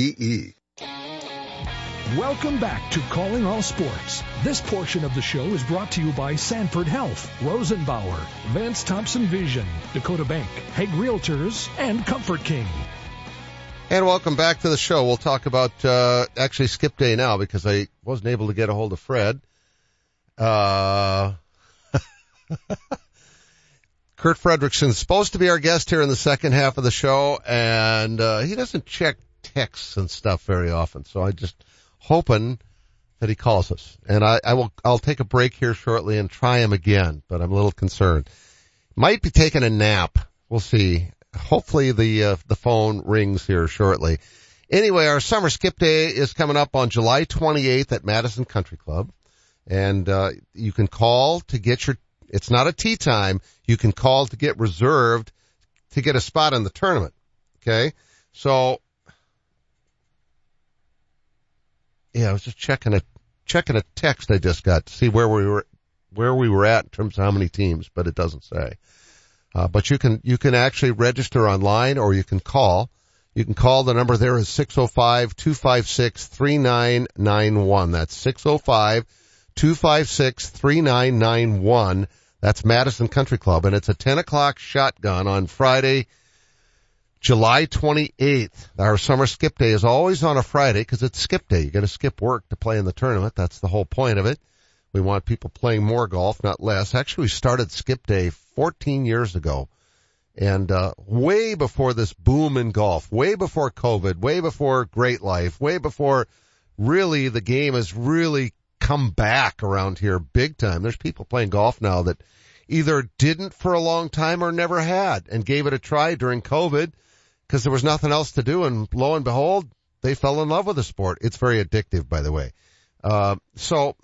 E-E. Welcome back to Calling All Sports. This portion of the show is brought to you by Sanford Health, Rosenbauer, Vance Thompson Vision, Dakota Bank, Hague Realtors, and Comfort King. And welcome back to the show. We'll talk about uh, actually skip day now because I wasn't able to get a hold of Fred. Uh, Kurt Fredrickson's supposed to be our guest here in the second half of the show, and uh, he doesn't check texts and stuff very often. So I just hoping that he calls us. And I, I will, I'll take a break here shortly and try him again, but I'm a little concerned. Might be taking a nap. We'll see. Hopefully the, uh, the phone rings here shortly. Anyway, our summer skip day is coming up on July 28th at Madison Country Club. And, uh, you can call to get your, it's not a tee time. You can call to get reserved to get a spot in the tournament. Okay. So yeah, I was just checking a checking a text I just got to see where we were where we were at in terms of how many teams, but it doesn't say. Uh, but you can you can actually register online or you can call. You can call the number there is 605-256-3991. That's 605-256-3991. That's Madison Country Club and it's a 10 o'clock shotgun on Friday, July 28th. Our summer skip day is always on a Friday because it's skip day. You got to skip work to play in the tournament. That's the whole point of it. We want people playing more golf, not less. Actually, we started skip day 14 years ago and, uh, way before this boom in golf, way before COVID, way before great life, way before really the game has really come back around here big time. There's people playing golf now that either didn't for a long time or never had and gave it a try during COVID because there was nothing else to do. And lo and behold, they fell in love with the sport. It's very addictive, by the way. Uh, so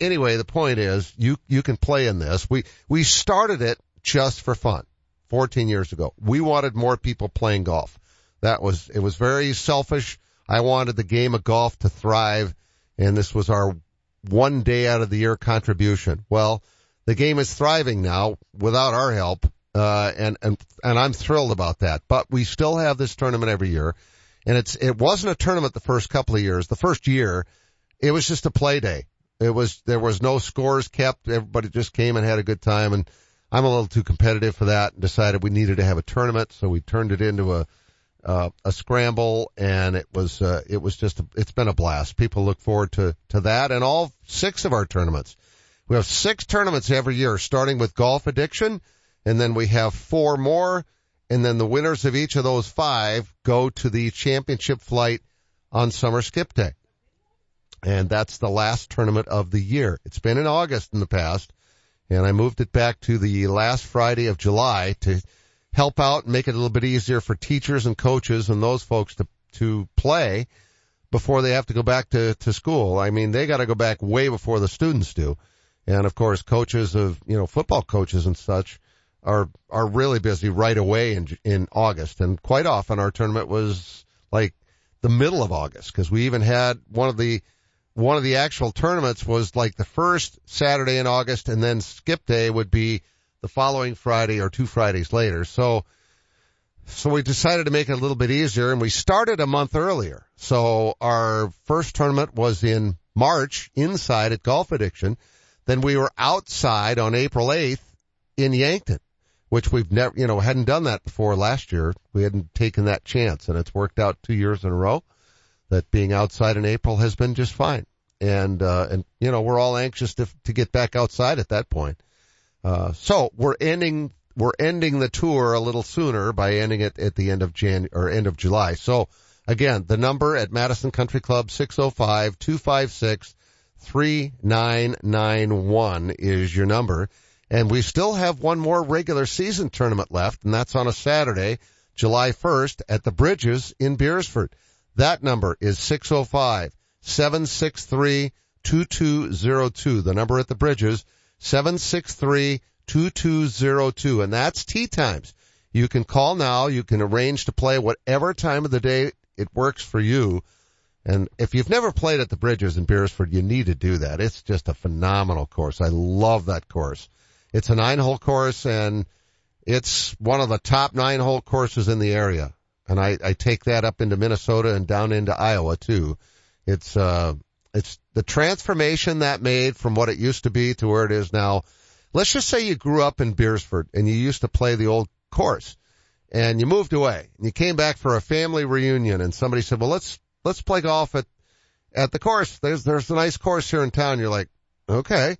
anyway, the point is you, you can play in this. We, we started it just for fun 14 years ago. We wanted more people playing golf. That was, it was very selfish. I wanted the game of golf to thrive and this was our one day out of the year contribution. Well, the game is thriving now without our help uh, and, and, and I'm thrilled about that. But we still have this tournament every year. And it's, it wasn't a tournament the first couple of years. The first year, it was just a play day. It was, there was no scores kept. Everybody just came and had a good time. And I'm a little too competitive for that and decided we needed to have a tournament. So we turned it into a, uh, a scramble and it was, uh, it was just, a, it's been a blast. People look forward to, to that and all six of our tournaments. We have six tournaments every year, starting with golf addiction and then we have four more, and then the winners of each of those five go to the championship flight on summer skip day. And that's the last tournament of the year. It's been in August in the past, and I moved it back to the last Friday of July to help out and make it a little bit easier for teachers and coaches and those folks to, to play before they have to go back to, to school. I mean, they gotta go back way before the students do. And of course, coaches of, you know, football coaches and such, are are really busy right away in in August, and quite often our tournament was like the middle of August because we even had one of the one of the actual tournaments was like the first Saturday in August, and then skip day would be the following Friday or two Fridays later. So so we decided to make it a little bit easier, and we started a month earlier. So our first tournament was in March inside at Golf Addiction. Then we were outside on April 8th in Yankton which we've never, you know, hadn't done that before last year. We hadn't taken that chance and it's worked out two years in a row that being outside in April has been just fine. And, uh, and, you know, we're all anxious to, to get back outside at that point. Uh, so we're ending, we're ending the tour a little sooner by ending it at the end of Jan, or end of July. So again, the number at Madison Country Club, 605-256-3991 is your number. And we still have one more regular season tournament left, and that's on a Saturday, July 1st at the Bridges in Beresford. That number is 605-763-2202. The number at the Bridges, 763-2202. And that's tee times. You can call now. You can arrange to play whatever time of the day it works for you. And if you've never played at the Bridges in Beresford, you need to do that. It's just a phenomenal course. I love that course. It's a nine hole course and it's one of the top nine hole courses in the area. And I, I take that up into Minnesota and down into Iowa too. It's, uh, it's the transformation that made from what it used to be to where it is now. Let's just say you grew up in Beresford and you used to play the old course and you moved away and you came back for a family reunion and somebody said, well, let's, let's play golf at, at the course. There's, there's a nice course here in town. You're like, okay.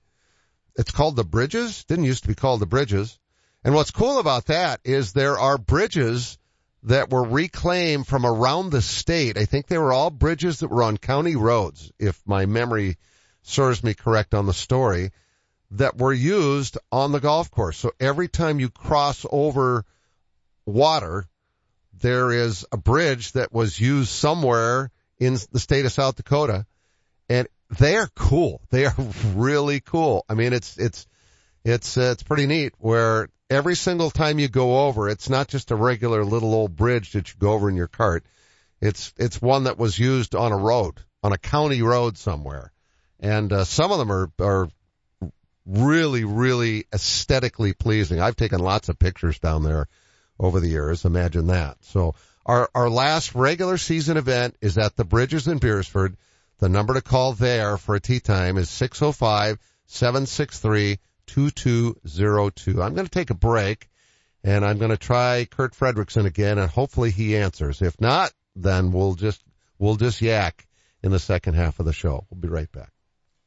It's called the Bridges. Didn't used to be called the Bridges. And what's cool about that is there are bridges that were reclaimed from around the state. I think they were all bridges that were on county roads, if my memory serves me correct on the story, that were used on the golf course. So every time you cross over water, there is a bridge that was used somewhere in the state of South Dakota and they are cool. They are really cool. I mean, it's, it's, it's, uh, it's pretty neat where every single time you go over, it's not just a regular little old bridge that you go over in your cart. It's, it's one that was used on a road, on a county road somewhere. And, uh, some of them are, are really, really aesthetically pleasing. I've taken lots of pictures down there over the years. Imagine that. So our, our last regular season event is at the Bridges in Beresford. The number to call there for a tee time is 605 763 2202. I'm going to take a break and I'm going to try Kurt Fredrickson again and hopefully he answers. If not, then we'll just, we'll just yak in the second half of the show. We'll be right back.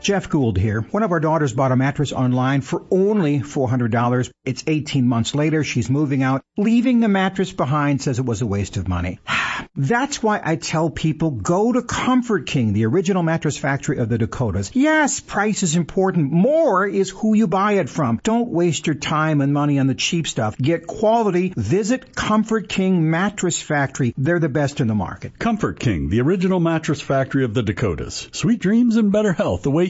Jeff Gould here. One of our daughters bought a mattress online for only $400. It's 18 months later. She's moving out. Leaving the mattress behind says it was a waste of money. That's why I tell people go to Comfort King, the original mattress factory of the Dakotas. Yes, price is important. More is who you buy it from. Don't waste your time and money on the cheap stuff. Get quality. Visit Comfort King Mattress Factory. They're the best in the market. Comfort King, the original mattress factory of the Dakotas. Sweet dreams and better health await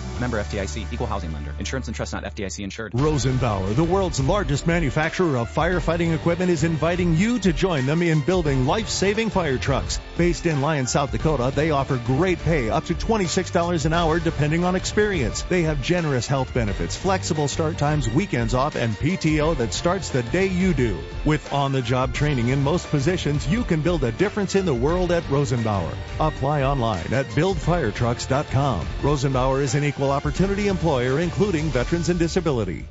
Member FDIC, equal housing lender. Insurance and trust not FDIC insured. Rosenbauer, the world's largest manufacturer of firefighting equipment, is inviting you to join them in building life-saving fire trucks. Based in Lyon, South Dakota, they offer great pay up to $26 an hour depending on experience. They have generous health benefits, flexible start times, weekends off, and PTO that starts the day you do. With on-the-job training in most positions, you can build a difference in the world at Rosenbauer. Apply online at buildfiretrucks.com. Rosenbauer is an equal opportunity employer, including veterans and disability.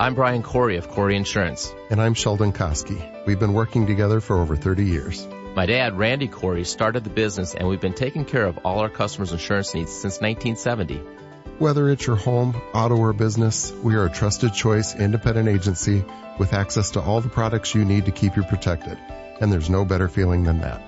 I'm Brian Corey of Corey Insurance. And I'm Sheldon Koski. We've been working together for over 30 years. My dad, Randy Corey, started the business and we've been taking care of all our customers' insurance needs since 1970. Whether it's your home, auto, or business, we are a trusted choice independent agency with access to all the products you need to keep you protected. And there's no better feeling than that.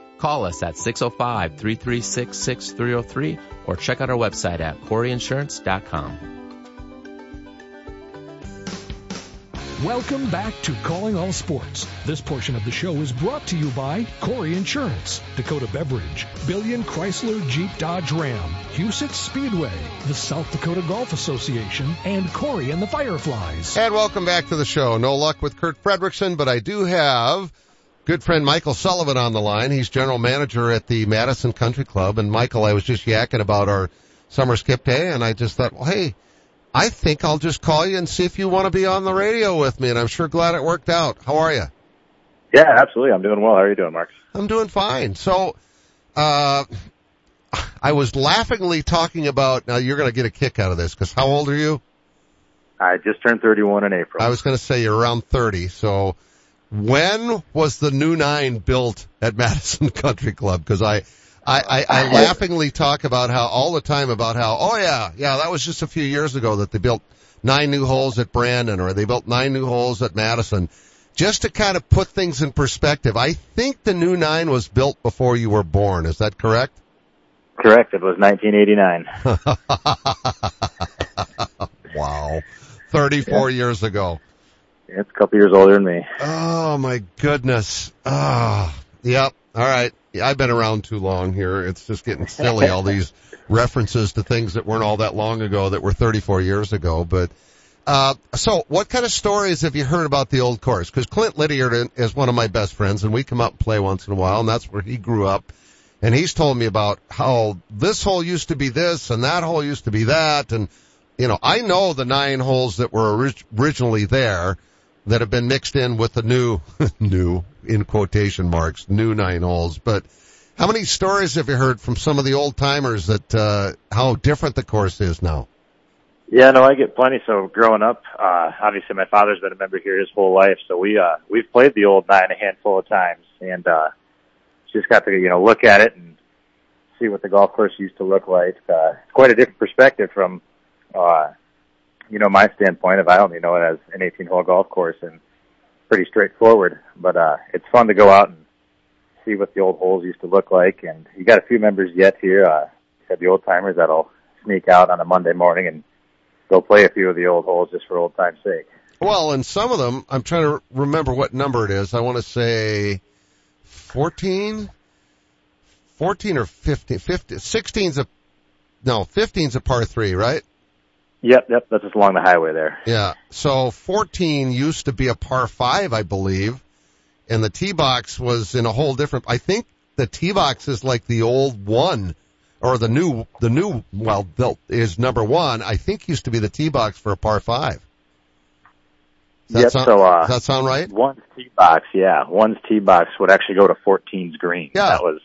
Call us at 605 336 6303 or check out our website at coreyinsurance.com. Welcome back to Calling All Sports. This portion of the show is brought to you by Corey Insurance, Dakota Beverage, Billion Chrysler Jeep Dodge Ram, Huset Speedway, the South Dakota Golf Association, and Corey and the Fireflies. And welcome back to the show. No luck with Kurt Fredrickson, but I do have good friend Michael Sullivan on the line. He's general manager at the Madison Country Club. And Michael, I was just yakking about our summer skip day, and I just thought, well, hey, I think I'll just call you and see if you want to be on the radio with me. And I'm sure glad it worked out. How are you? Yeah, absolutely. I'm doing well. How are you doing, Mark? I'm doing fine. So, uh, I was laughingly talking about, now you're going to get a kick out of this because how old are you? I just turned 31 in April. I was going to say you're around 30. So when was the new nine built at Madison Country Club? Cause I, I, I, I laughingly talk about how all the time about how, oh yeah, yeah, that was just a few years ago that they built nine new holes at Brandon or they built nine new holes at Madison. Just to kind of put things in perspective, I think the new nine was built before you were born. Is that correct? Correct. It was 1989. wow. 34 yeah. years ago. It's a couple years older than me. Oh my goodness. Ah, oh, yep. All right. Yeah, I've been around too long here. It's just getting silly, all these references to things that weren't all that long ago that were 34 years ago. But, uh, so what kind of stories have you heard about the old course? Cause Clint Lydiard is one of my best friends and we come out and play once in a while and that's where he grew up. And he's told me about how this hole used to be this and that hole used to be that. And, you know, I know the nine holes that were orig- originally there that have been mixed in with the new, new, in quotation marks, new nine holes. But how many stories have you heard from some of the old timers that, uh, how different the course is now? Yeah, no, I get plenty. So growing up, uh, obviously my father's been a member here his whole life. So we, uh, we've played the old nine a handful of times and, uh, just got to, you know, look at it and see what the golf course used to look like. Uh, it's quite a different perspective from, uh, you know, my standpoint of I only know it as an 18 hole golf course and pretty straightforward, but, uh, it's fun to go out and see what the old holes used to look like. And you got a few members yet here, uh, the old timers that'll sneak out on a Monday morning and go play a few of the old holes just for old time's sake. Well, and some of them, I'm trying to remember what number it is. I want to say 14, 14 or 15, 15, 16's a, no, 15's a par three, right? Yep, yep, that's just along the highway there. Yeah. So 14 used to be a par five, I believe, and the tee box was in a whole different, I think the tee box is like the old one, or the new, the new, well, built is number one, I think used to be the tee box for a par five. Does yep, sound, so, uh, does that sound right? One's tee box, yeah. One's tee box would actually go to 14's green. Yeah. That was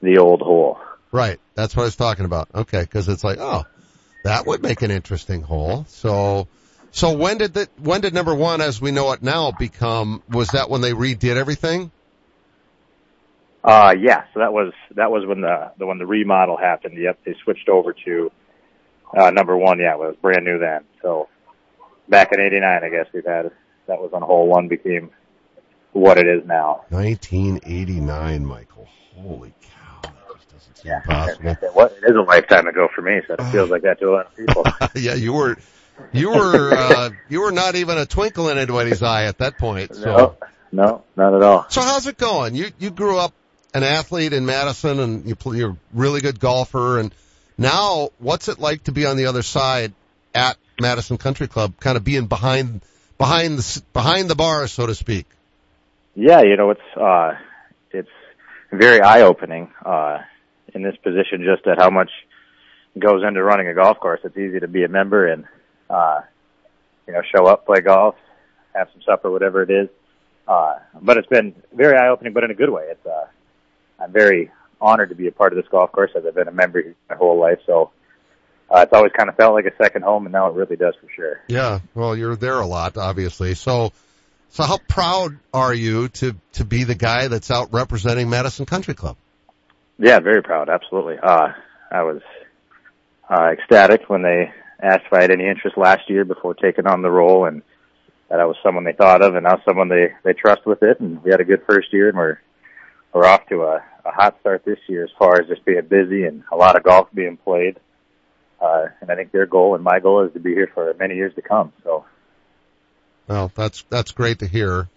the old hole. Right. That's what I was talking about. Okay. Cause it's like, oh, that would make an interesting hole. So, so when did the, when did number one, as we know it now, become, was that when they redid everything? Uh, yeah. So that was, that was when the, the, when the remodel happened. Yep. They switched over to, uh, number one. Yeah. It was brand new then. So back in 89, I guess we've had, that was on hole one became what it is now. 1989, Michael. Holy cow. Doesn't seem yeah. possible. It is a lifetime ago for me, so it feels like that to a lot of people. yeah, you were, you were, uh, you were not even a twinkle in anybody's eye at that point. So. No, no, not at all. So how's it going? You, you grew up an athlete in Madison and you play, you're a really good golfer and now what's it like to be on the other side at Madison Country Club, kind of being behind, behind the, behind the bar, so to speak? Yeah, you know, it's, uh, it's very eye opening, uh, in this position just at how much goes into running a golf course. It's easy to be a member and, uh, you know, show up, play golf, have some supper, whatever it is. Uh, but it's been very eye opening, but in a good way. It's, uh, I'm very honored to be a part of this golf course as I've been a member my whole life. So, uh, it's always kind of felt like a second home and now it really does for sure. Yeah. Well, you're there a lot, obviously. So, so how proud are you to, to be the guy that's out representing Madison Country Club? Yeah, very proud. Absolutely. Uh, I was, uh, ecstatic when they asked if I had any interest last year before taking on the role and that I was someone they thought of and now someone they, they trust with it. And we had a good first year and we're we're off to a, a hot start this year as far as just being busy and a lot of golf being played. Uh, and I think their goal and my goal is to be here for many years to come. So. Well, that's, that's great to hear.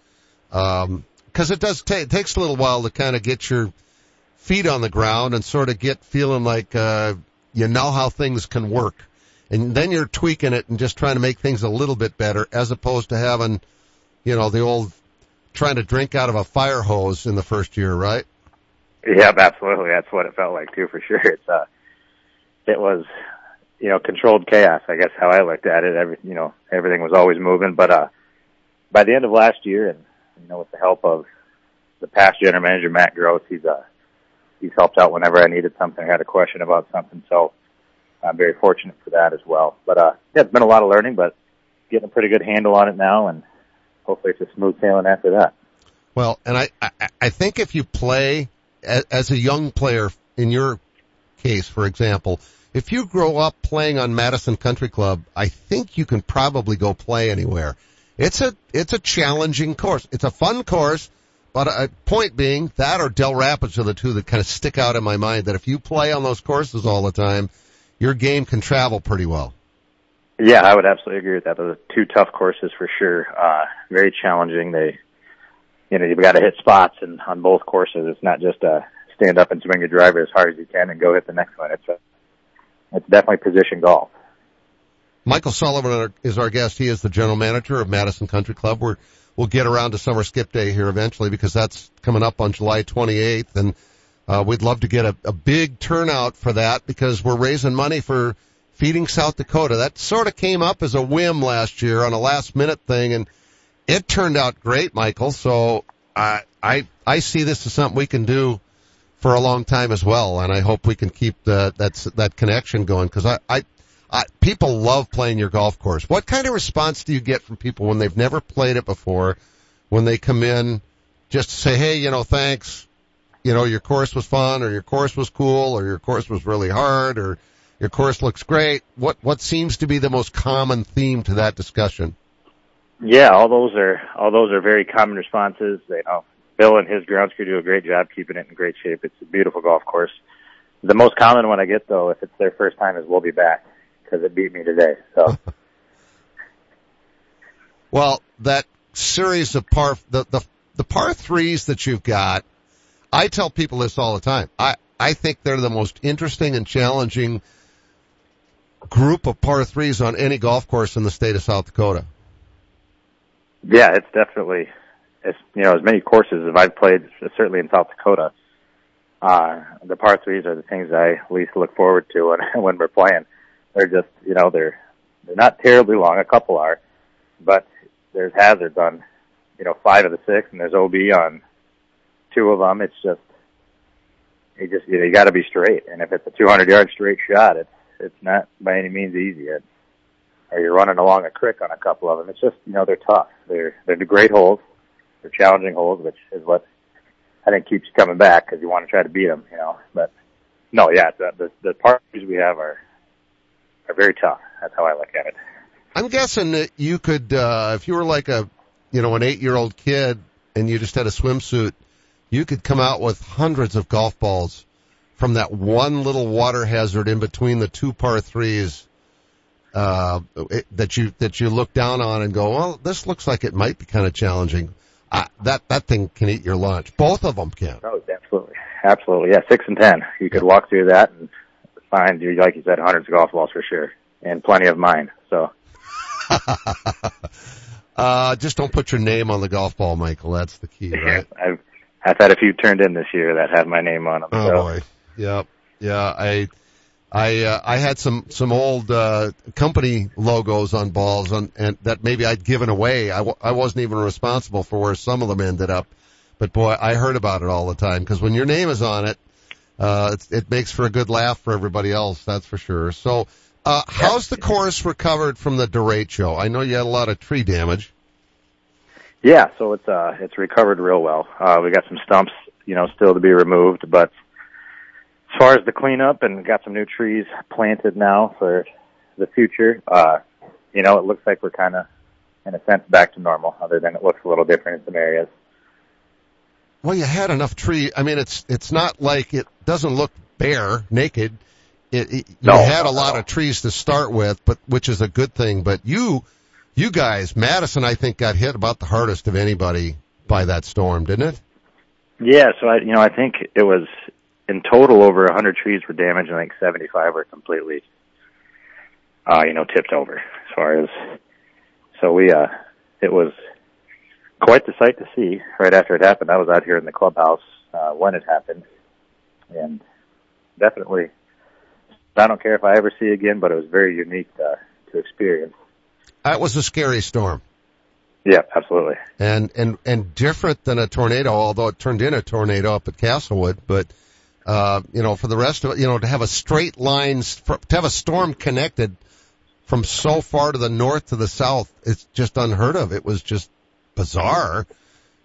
Um, cause it does take, it takes a little while to kind of get your feet on the ground and sort of get feeling like, uh, you know how things can work. And then you're tweaking it and just trying to make things a little bit better as opposed to having, you know, the old trying to drink out of a fire hose in the first year, right? Yep, absolutely. That's what it felt like too, for sure. It's, uh, it was, you know, controlled chaos, I guess how I looked at it. Every, you know, everything was always moving, but, uh, by the end of last year and, you know, with the help of the past general manager, Matt Gross, he's, uh, he's helped out whenever I needed something, I had a question about something. So I'm very fortunate for that as well. But, uh, yeah, it's been a lot of learning, but getting a pretty good handle on it now and hopefully it's a smooth sailing after that. Well, and I, I, I think if you play as, as a young player in your case, for example, if you grow up playing on Madison Country Club, I think you can probably go play anywhere. It's a, it's a challenging course. It's a fun course, but a point being that or Dell Rapids are the two that kind of stick out in my mind that if you play on those courses all the time, your game can travel pretty well. Yeah, I would absolutely agree with that. Those are two tough courses for sure. Uh, very challenging. They, you know, you've got to hit spots and on both courses. It's not just a stand up and swing your driver as hard as you can and go hit the next one. It's a, it's definitely position golf. Michael Sullivan is our guest. He is the general manager of Madison Country Club. We're, we'll get around to summer skip day here eventually because that's coming up on July 28th and uh, we'd love to get a, a big turnout for that because we're raising money for feeding South Dakota. That sort of came up as a whim last year on a last minute thing and it turned out great, Michael. So I, I, I see this as something we can do for a long time as well. And I hope we can keep the, that's, that connection going because I, I, I, people love playing your golf course. What kind of response do you get from people when they've never played it before, when they come in just to say, hey, you know, thanks, you know, your course was fun or your course was cool or your course was really hard or your course looks great. What what seems to be the most common theme to that discussion? Yeah, all those are all those are very common responses. You uh, know, Bill and his grounds crew do a great job keeping it in great shape. It's a beautiful golf course. The most common one I get though, if it's their first time, is "We'll be back" because it beat me today. So. well, that series of par the the the par threes that you've got, I tell people this all the time. I I think they're the most interesting and challenging group of par threes on any golf course in the state of South Dakota. Yeah, it's definitely, as you know, as many courses as I've played, certainly in South Dakota, uh, the par threes are the things I least look forward to when, when we're playing. They're just, you know, they're, they're not terribly long. A couple are, but there's hazards on, you know, five of the six and there's OB on two of them. It's just, you just, you, know, you gotta be straight. And if it's a 200 yard straight shot, it's, it's not by any means easy. It, or you're running along a creek on a couple of them. It's just, you know, they're tough. They're, they're great holes. They're challenging holes, which is what I think keeps you coming back because you want to try to beat them, you know. But no, yeah, the, the, the parties we have are, are very tough. That's how I look at it. I'm guessing that you could, uh, if you were like a, you know, an eight year old kid and you just had a swimsuit, you could come out with hundreds of golf balls from that one little water hazard in between the two par threes uh, it, that you that you look down on and go, well, this looks like it might be kind of challenging. Uh, that that thing can eat your lunch. Both of them can. Oh, absolutely, absolutely. Yeah, six and ten. You could walk through that and find, like you said, hundreds of golf balls for sure, and plenty of mine. So. uh, just don't put your name on the golf ball, Michael. That's the key, right? I've I've had a few turned in this year that have my name on them. Oh so. boy, yeah, yeah. I I uh, I had some some old uh, company logos on balls on, and that maybe I'd given away. I w- I wasn't even responsible for where some of them ended up, but boy, I heard about it all the time because when your name is on it, uh, it, it makes for a good laugh for everybody else. That's for sure. So, uh, how's the course recovered from the derecho? I know you had a lot of tree damage. Yeah, so it's uh it's recovered real well. Uh, we got some stumps, you know, still to be removed, but as far as the cleanup and got some new trees planted now for the future, uh, you know, it looks like we're kind of, in a sense, back to normal, other than it looks a little different in some areas. Well, you had enough tree. I mean, it's it's not like it doesn't look bare, naked. It, it No, you had a lot no. of trees to start with, but which is a good thing. But you, you guys, Madison, I think got hit about the hardest of anybody by that storm, didn't it? Yeah, so I, you know, I think it was in total over 100 trees were damaged, and I think 75 were completely, uh, you know, tipped over. As far as, so we, uh, it was quite the sight to see right after it happened. I was out here in the clubhouse uh, when it happened, and definitely, I don't care if I ever see again, but it was very unique uh, to experience. That was a scary storm. Yeah, absolutely. and and and different than a tornado, although it turned in a tornado up at Castlewood. But uh, you know, for the rest of it, you know, to have a straight line, to have a storm connected from so far to the north to the south, it's just unheard of. It was just bizarre.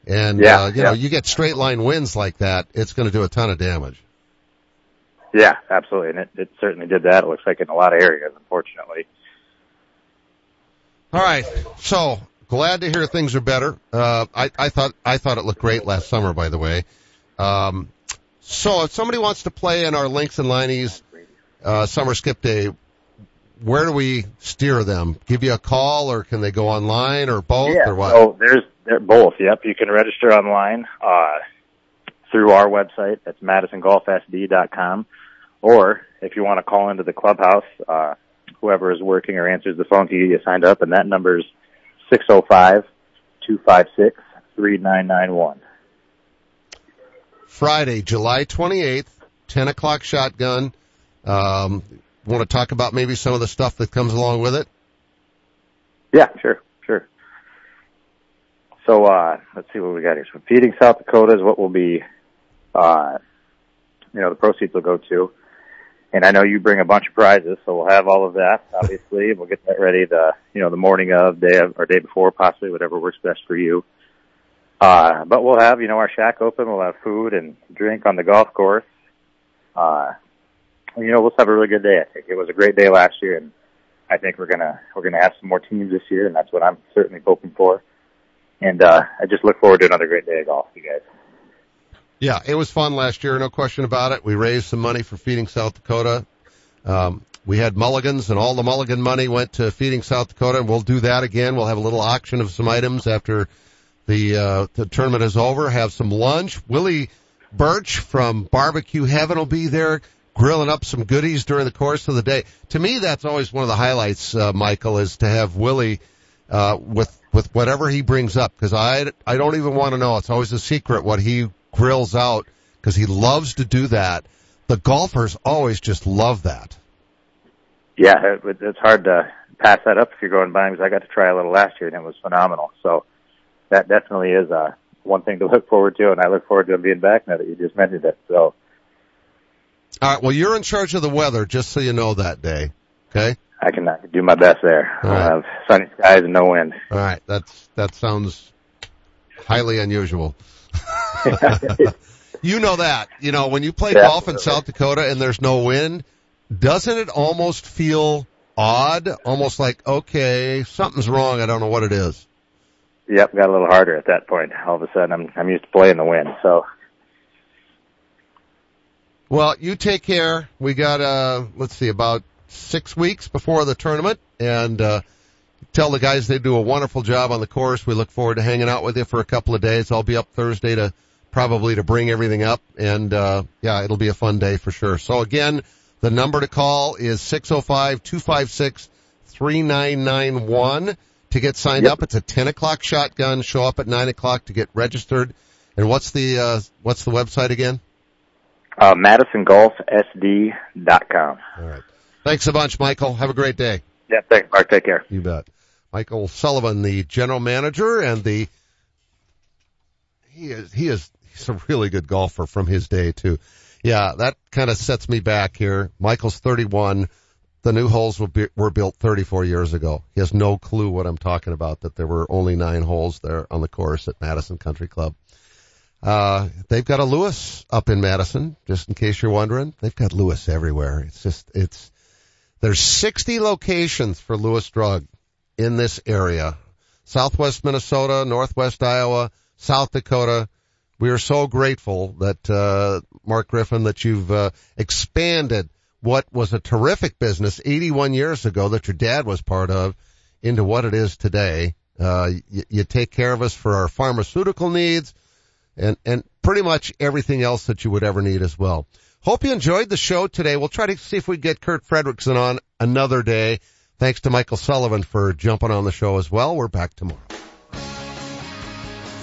And Yeah, uh, you yeah. know, you get straight line winds like that, it's going to do a ton of damage. Yeah, absolutely, and it, it certainly did that. It looks like in a lot of areas, unfortunately. All right, so glad to hear things are better. Uh, I, I thought I thought it looked great last summer, by the way. Um, so if somebody wants to play in our Links and Liney's uh, summer skip day, where do we steer them? Give you a call, or can they go online, or both, yeah, or what? so there's they're both. Yep, you can register online uh, through our website. That's madisongolfsd.com, or if you want to call into the clubhouse, uh, whoever is working or answers the phone can get you signed up, and that number is six zero five two five six three nine nine one. Friday, July 28th, 10 o'clock shotgun. Um, want to talk about maybe some of the stuff that comes along with it? Yeah, sure, sure. So uh let's see what we got here. So feeding South Dakota is what will be uh you know, the proceeds will go to. And I know you bring a bunch of prizes, so we'll have all of that, obviously. we'll get that ready the you know, the morning of, day of or day before, possibly whatever works best for you. Uh but we'll have, you know, our shack open, we'll have food and drink on the golf course. Uh you know, we'll have a really good day, I think. It was a great day last year and I think we're gonna we're gonna have some more teams this year, and that's what I'm certainly hoping for. And uh, I just look forward to another great day of golf, you guys. Yeah, it was fun last year, no question about it. We raised some money for Feeding South Dakota. Um, we had mulligans, and all the mulligan money went to Feeding South Dakota, and we'll do that again. We'll have a little auction of some items after the uh, the tournament is over. Have some lunch. Willie Birch from Barbecue Heaven will be there, grilling up some goodies during the course of the day. To me, that's always one of the highlights, uh, Michael, is to have Willie uh, with with whatever he brings up because I I don't even want to know. It's always a secret what he grills out because he loves to do that. The golfers always just love that. Yeah, it, it's hard to pass that up if you're going by because I got to try a little last year and it was phenomenal. So that definitely is uh, one thing to look forward to, and I look forward to being back now that you just mentioned it. So All right. Well, you're in charge of the weather, just so you know that day. Okay. I can uh, do my best there. All right. have sunny skies and no wind. All right. That's that sounds highly unusual. you know that. You know when you play Yeah, golf in South Dakota and there's no wind, doesn't it almost feel odd? Almost like okay, something's wrong. I don't know what it is. Yep, got a little harder at that point. All of a sudden, I'm I'm used to playing the wind, so Well, you take care. We got uh let's see about 6 weeks before the tournament and uh tell the guys they do a wonderful job on the course. We look forward to hanging out with you for a couple of days. I'll be up Thursday to probably to bring everything up and uh yeah, it'll be a fun day for sure. So again, the number to call is 605-256-3991 to get signed Yep. up. It's a 10 o'clock shotgun. Show up at 9 o'clock to get registered. And what's the, uh, what's the website again? Uh, MadisonGolfSD.com. All right. Thanks a bunch, Michael. Have a great day. Yeah, thanks, Mark. Take care. You bet. Michael Sullivan, the general manager and the, he is, he is, he's a really good golfer from his day too. Yeah, that kind of sets me back here. Michael's 31. The new holes were, be, were built 34 years ago. He has no clue what I'm talking about, that there were only nine holes there on the course at Madison Country Club. Uh, they've got a Lewis up in Madison, just in case you're wondering. They've got Lewis everywhere. It's just, it's, there's 60 locations for Lewis Drug in this area. Southwest Minnesota, Northwest Iowa, South Dakota. We are so grateful that, uh, Mark Griffith, that you've, uh, expanded what was a terrific business 81 years ago that your dad was part of into what it is today. Uh, you, you take care of us for our pharmaceutical needs and, and pretty much everything else that you would ever need as well. Hope you enjoyed the show today. We'll try to see if we get Kurt Fredrickson on another day. Thanks to Michael Sullivan for jumping on the show as well. We're back tomorrow.